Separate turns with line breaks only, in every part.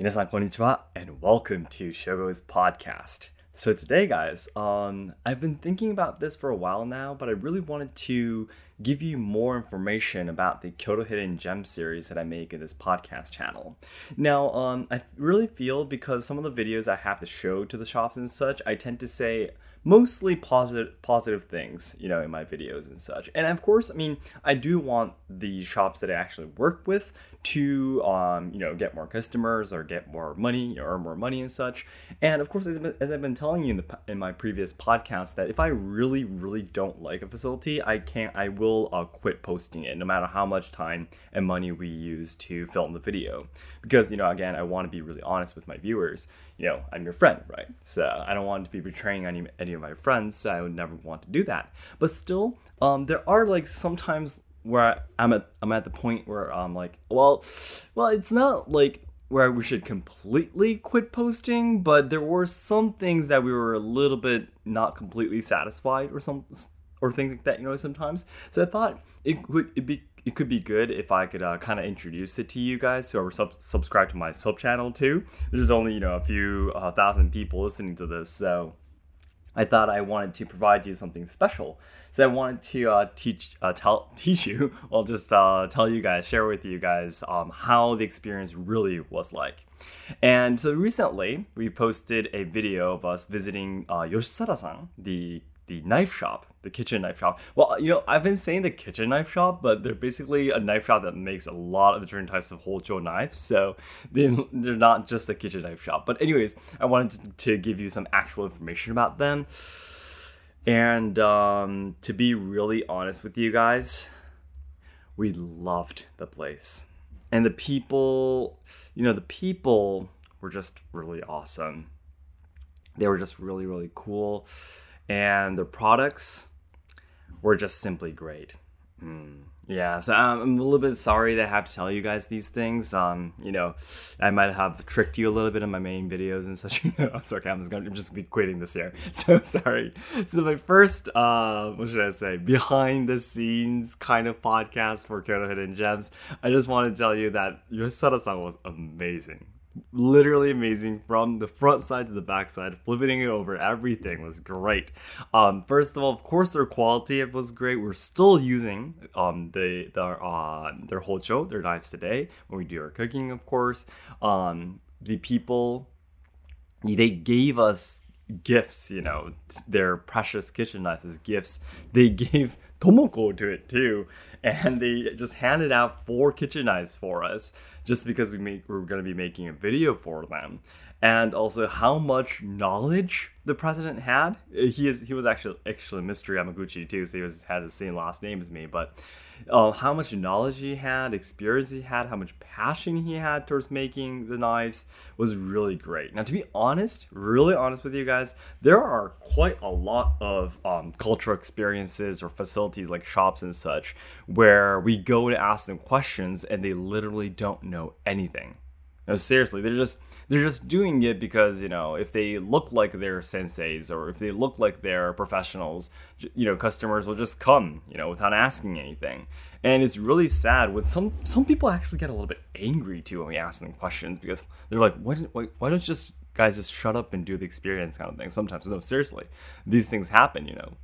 皆さんこんにちは and welcome to Shogo's podcast. So today guys, um I've been thinking about this for a while now, but I really wanted to give you more information about the Kyoto Hidden Gem series that I make in this podcast channel. Now, um I really feel because some of the videos I have to show to the shops and such, I tend to say mostly positive positive things, you know, in my videos and such. And of course, I mean, I do want the shops that I actually work with to um, you know, get more customers or get more money or earn more money and such. And of course, as, as I've been telling you in the in my previous podcast that if I really really don't like a facility, I can't I will uh, quit posting it no matter how much time and money we use to film the video. Because, you know, again, I want to be really honest with my viewers. You know, I'm your friend, right? So I don't want to be betraying any any of my friends. So I would never want to do that. But still, um, there are like sometimes where I'm at I'm at the point where I'm like, well, well, it's not like where we should completely quit posting, but there were some things that we were a little bit not completely satisfied or some or things like that, you know, sometimes. So I thought it would it be it could be good if I could uh, kind of introduce it to you guys who are sub- subscribed to my sub channel too. There's only you know a few uh, thousand people listening to this, so I thought I wanted to provide you something special. So I wanted to uh, teach uh, tell teach you, well, just uh, tell you guys, share with you guys um, how the experience really was like. And so recently, we posted a video of us visiting uh, Yoshisada-san, the the knife shop, the kitchen knife shop. Well, you know, I've been saying the kitchen knife shop, but they're basically a knife shop that makes a lot of different types of Hocho knives. So they're not just a kitchen knife shop. But anyways, I wanted to, give you some actual information about them. And um, to be really honest with you guys, we loved the place. And the people, you know, the people were just really awesome. They were just really, really cool and the products were just simply great. Mm. Yeah, so um, I'm a little bit sorry that I have to tell you guys these things. Um, you know, I might have tricked you a little bit in my main videos and such. I'm sorry, I'm just gonna just be quitting this year. So sorry. So my first, uh, what should I say, behind the scenes kind of podcast for Kyoto Hidden Gems. I just want to tell you that Yoshisada-san was amazing literally amazing from the front side to the back side flipping it over everything was great. Um first of all of course their quality was great. We're still using um the their uh their hocho their knives today when we do our cooking of course. Um the people they gave us gifts you know their precious kitchen knives as gifts. They gave tomoko to it too. And they just handed out four kitchen knives for us just because we make we're going to be making a video for them and also how much knowledge the president had he is he was actually actually Mr. Yamaguchi too so he was has the same last name as me but uh, how much knowledge he had, experience he had, how much passion he had towards making the knives was really great. Now, to be honest, really honest with you guys, there are quite a lot of um, cultural experiences or facilities like shops and such where we go to ask them questions and they literally don't know anything. No, seriously, they're just they're just doing it because you know if they look like they're senseis or if they look like they're professionals you know customers will just come you know without asking anything. And it's really sad with some some people actually get a little bit angry too when we ask them questions because they're like why, why, why don't you just guys just shut up and do the experience kind of thing? Sometimes no seriously these things happen you know.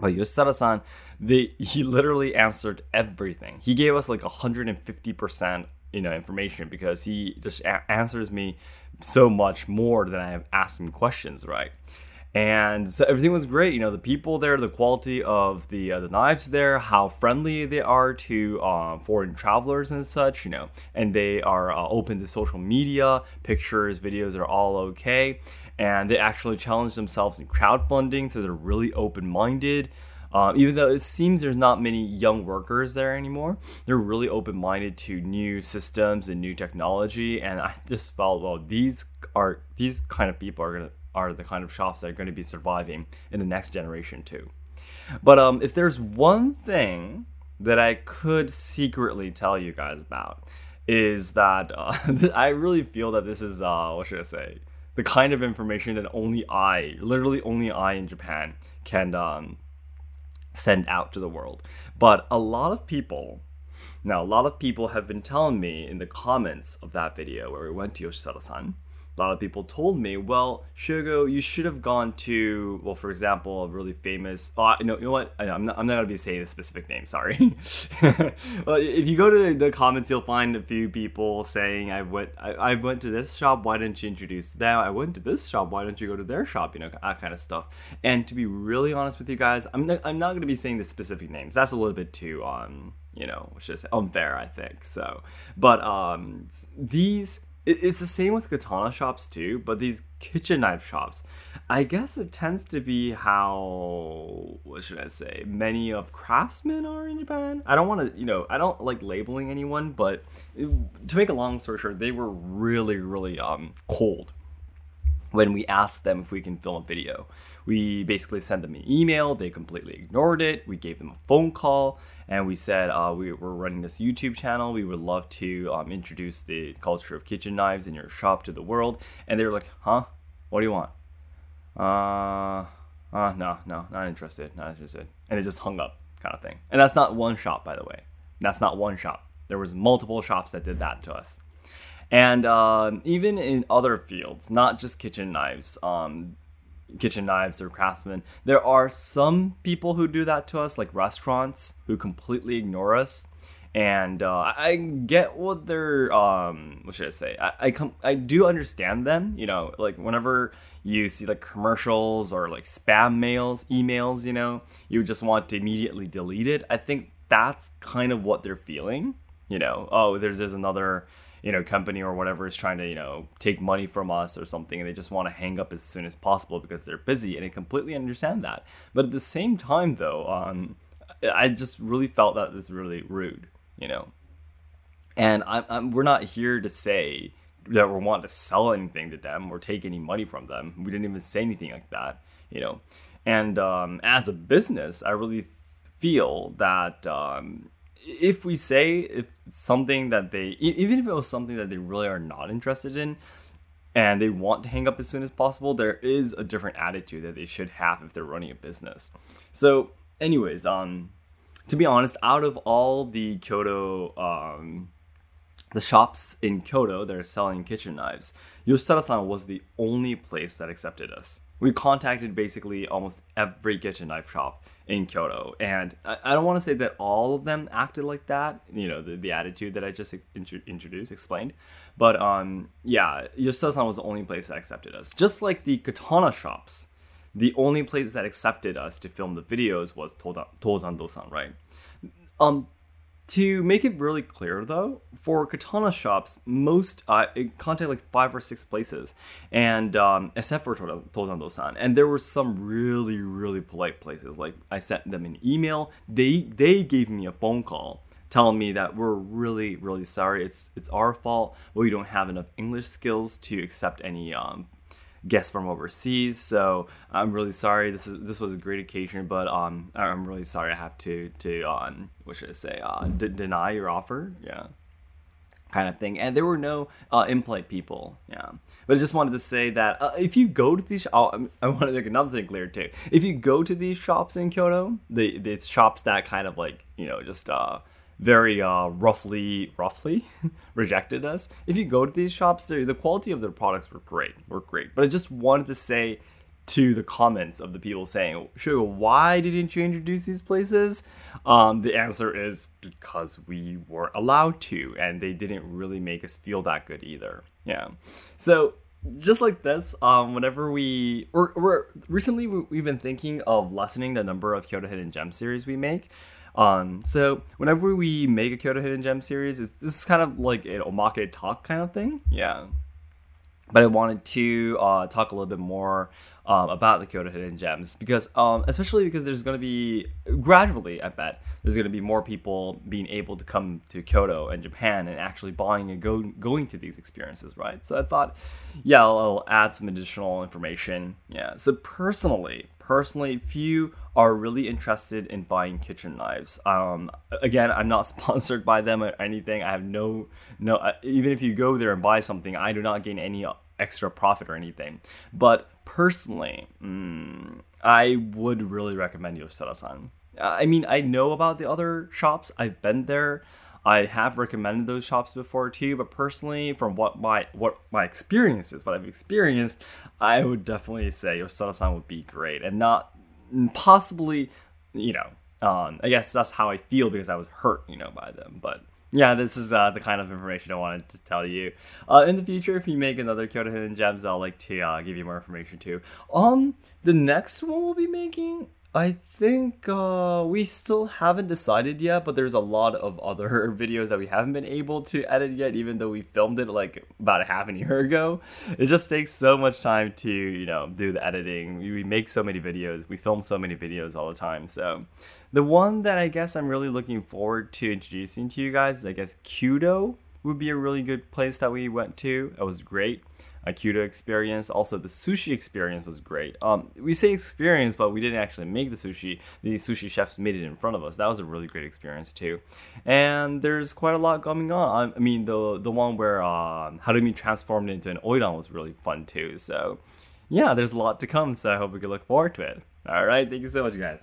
But Yoshisada-san, they he literally answered everything. He gave us like 150% you know information because he just a- answers me so much more than I have asked him questions, right? And so everything was great. You know, the people there, the quality of the uh, the knives there, how friendly they are to uh, foreign travelers and such. You know, and they are uh, open to social media, pictures, videos are all okay. And they actually challenge themselves in crowdfunding, so they're really open minded. Um, even though it seems there's not many young workers there anymore, they're really open minded to new systems and new technology. And I just felt, well, these are these kind of people are gonna are the kind of shops that are going to be surviving in the next generation too. But um, if there's one thing that I could secretly tell you guys about, is that uh, I really feel that this is uh, what should I say? The kind of information that only I, literally only I in Japan, can um, send out to the world. But a lot of people Now, a lot of people have been telling me in the comments of that video where we went to Yoshisada-san, a lot of people told me, well, Shogo, you should have gone to, well, for example, a really famous. Oh, you know, you know what? I I'm not. I'm not gonna be saying a specific name. Sorry. well, if you go to the comments, you'll find a few people saying, "I went. I, I went to this shop. Why didn't you introduce them? I went to this shop. Why don't you go to their shop? You know, that kind of stuff." And to be really honest with you guys, I'm not. I'm not gonna be saying the specific names. That's a little bit too um, you know, which is unfair, I think. So, but um, these it's the same with katana shops too, but these kitchen knife shops, I guess it tends to be how what should I say? Many of craftsmen are in Japan. I don't want to, you know, I don't like labeling anyone, but it, to make a long story short, they were really, really um cold when we asked them if we can film a video. We basically sent them an email. They completely ignored it. We gave them a phone call and we said uh, we, we're running this YouTube channel. We would love to um, introduce the culture of kitchen knives in your shop to the world. And they were like, huh? What do you want? Uh, uh, no, no, not interested, not interested. And it just hung up, kind of thing. And that's not one shop, by the way. That's not one shop. There was multiple shops that did that to us. And um, even in other fields, not just kitchen knives, um, kitchen knives or craftsmen. There are some people who do that to us, like restaurants, who completely ignore us. And uh, I get what they're, um, what should I say? I I, com- I do understand them. You know, like whenever you see like commercials or like spam mails, emails, you know, you just want to immediately delete it. I think that's kind of what they're feeling. You know, oh, there's there's another you know company or whatever is trying to you know take money from us or something and they just want to hang up as soon as possible because they're busy and i completely understand that. But at the same time though um, i just really felt that was really rude you know? And I'm, I'm, we're not here to say that we want to sell anything to them or take any money from them. We didn't even say anything like that you know? And um, as a business i really feel that um, if we say if something that they even if it was something that they really are not interested in and they want to hang up as soon as possible there is a different attitude that they should have if they're running a business. So anyways um to be honest out of all the kyoto um the shops in kyoto that are selling kitchen knives yoshisada-san was the only place that accepted us. We contacted basically almost every kitchen knife shop in Kyoto. And I, I don't want to say that all of them acted like that, you know, the, the attitude that I just int- introduced, explained. But um, yeah, Yoshisada-san was the only place that accepted us. Just like the katana shops, the only place that accepted us to film the videos was Tozando-san, right? Um, to make it really clear though, for katana shops, most uh, contact like five or six places, and um, except for Tozando-san, and there were some really really polite places. Like I sent them an email, they they gave me a phone call telling me that we're really really sorry. It's it's our fault. We don't have enough English skills to accept any um, guests from overseas. So I'm really sorry. This is this was a great occasion, but um, I'm really sorry I have to to um, what should I say? Uh, d- deny your offer. Yeah. Kind of thing, and there were no uh, impolite people. Yeah, but I just wanted to say that uh, if you go to these, oh, I want to make another thing clear too. If you go to these shops in Kyoto, the the shops that kind of like you know just uh very uh, roughly roughly rejected us. If you go to these shops, the quality of their products were great, were great. But I just wanted to say to the comments of the people saying, "Sure, why didn't you introduce these places?" Um, the answer is because we weren't allowed to, and they didn't really make us feel that good either. Yeah, so just like this, um, whenever we or, or recently we've been thinking of lessening the number of Kyoto Hidden Gem series we make. Um, so whenever we make a Kyoto Hidden Gem series, this is kind of like an omake talk kind of thing. Yeah. But I wanted to uh, talk a little bit more um, about the Kyoto Hidden Gems because, um, especially because there's going to be gradually, I bet there's going to be more people being able to come to Kyoto and Japan and actually buying and go, going to these experiences, right? So I thought, yeah, I'll, I'll add some additional information. Yeah. So personally, personally, if you are really interested in buying kitchen knives, um, again, I'm not sponsored by them or anything. I have no, no. Uh, even if you go there and buy something, I do not gain any extra profit or anything. But personally, mm, I would really recommend Yoshisada-san. I mean, I know about the other shops. I've been there. I have recommended those shops before too, but personally, from what my what my experience is, what I've experienced, I would definitely say Yosada-san would be great, and not possibly, you know, um, I guess that's how I feel because I was hurt, you know, by them. But yeah, this is uh, the kind of information I wanted to tell you. Uh, in the future, if you make another Kyoto Hidden Gems, I'll like to uh, give you more information too. Um, the next one we'll be making, I think uh, we still haven't decided yet, but there's a lot of other videos that we haven't been able to edit yet, even though we filmed it like about a half a year ago. It just takes so much time to, you know, do the editing. We make so many videos, we film so many videos all the time, so the one that I guess I'm really looking forward to introducing to you guys is I guess Kyudo would be a really good place that we went to. It was great. A Kyudo experience. Also, the sushi experience was great. Um, we say experience, but we didn't actually make the sushi. The sushi chefs made it in front of us. That was a really great experience too. And there's quite a lot going on. I mean, the the one where um, Harumi transformed into an oiran was really fun too. So, yeah, there's a lot to come. So I hope we can look forward to it. All right, thank you so much, guys.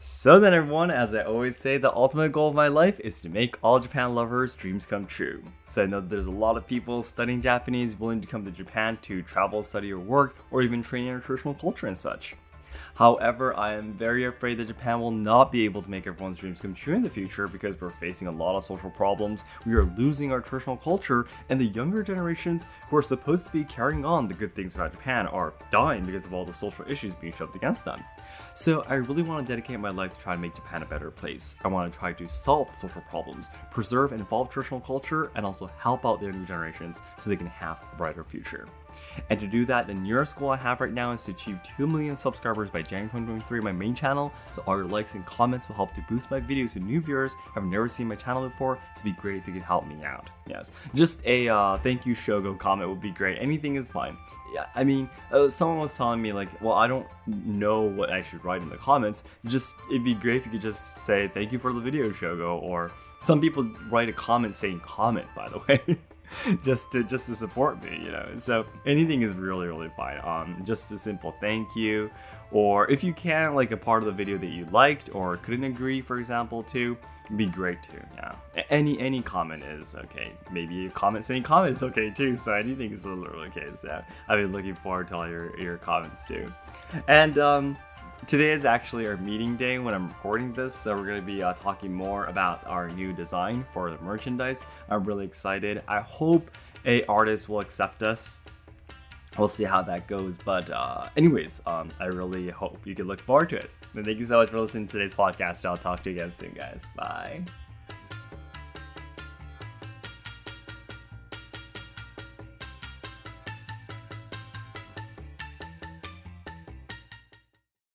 So then everyone, as I always say, the ultimate goal of my life is to make all Japan lovers' dreams come true. So I know that there's a lot of people studying Japanese willing to come to Japan to travel, study, or work, or even train in traditional culture and such. However, I am very afraid that Japan will not be able to make everyone's dreams come true in the future because we're facing a lot of social problems, we are losing our traditional culture, and the younger generations who are supposed to be carrying on the good things about Japan are dying because of all the social issues being shoved against them. So I really want to dedicate my life to try to make Japan a better place. I want to try to solve social problems, preserve and evolve traditional culture, and also help out the younger generations so they can have a brighter future. And to do that, the nearest goal I have right now is to achieve 2 million subscribers by January 2023 on my main channel. So all your likes and comments will help to boost my videos to new viewers who have never seen my channel before. So it'd be great if you could help me out. Yes, just a uh, thank you Shogo comment would be great. Anything is fine. Yeah, I mean, uh, someone was telling me like, well, I don't know what I should write in the comments. Just it'd be great if you could just say thank you for the video, Shogo, or some people write a comment saying comment. By the way. just to just to support me, you know. So anything is really really fine. Um, just a simple thank you, or if you can, like a part of the video that you liked or couldn't agree, for example, to be great too. Yeah, any any comment is okay. Maybe a comment saying comment is okay too. So anything is literally okay. So I've been looking forward to all your your comments too, and um Today is actually our meeting day when I'm recording this, so we're going to be uh, talking more about our new design for the merchandise. I'm really excited. I hope a artist will accept us. We'll see how that goes, but uh, anyways, um, I really hope you can look forward to it. And thank you so much for listening to today's podcast. I'll talk to you again soon, guys. Bye.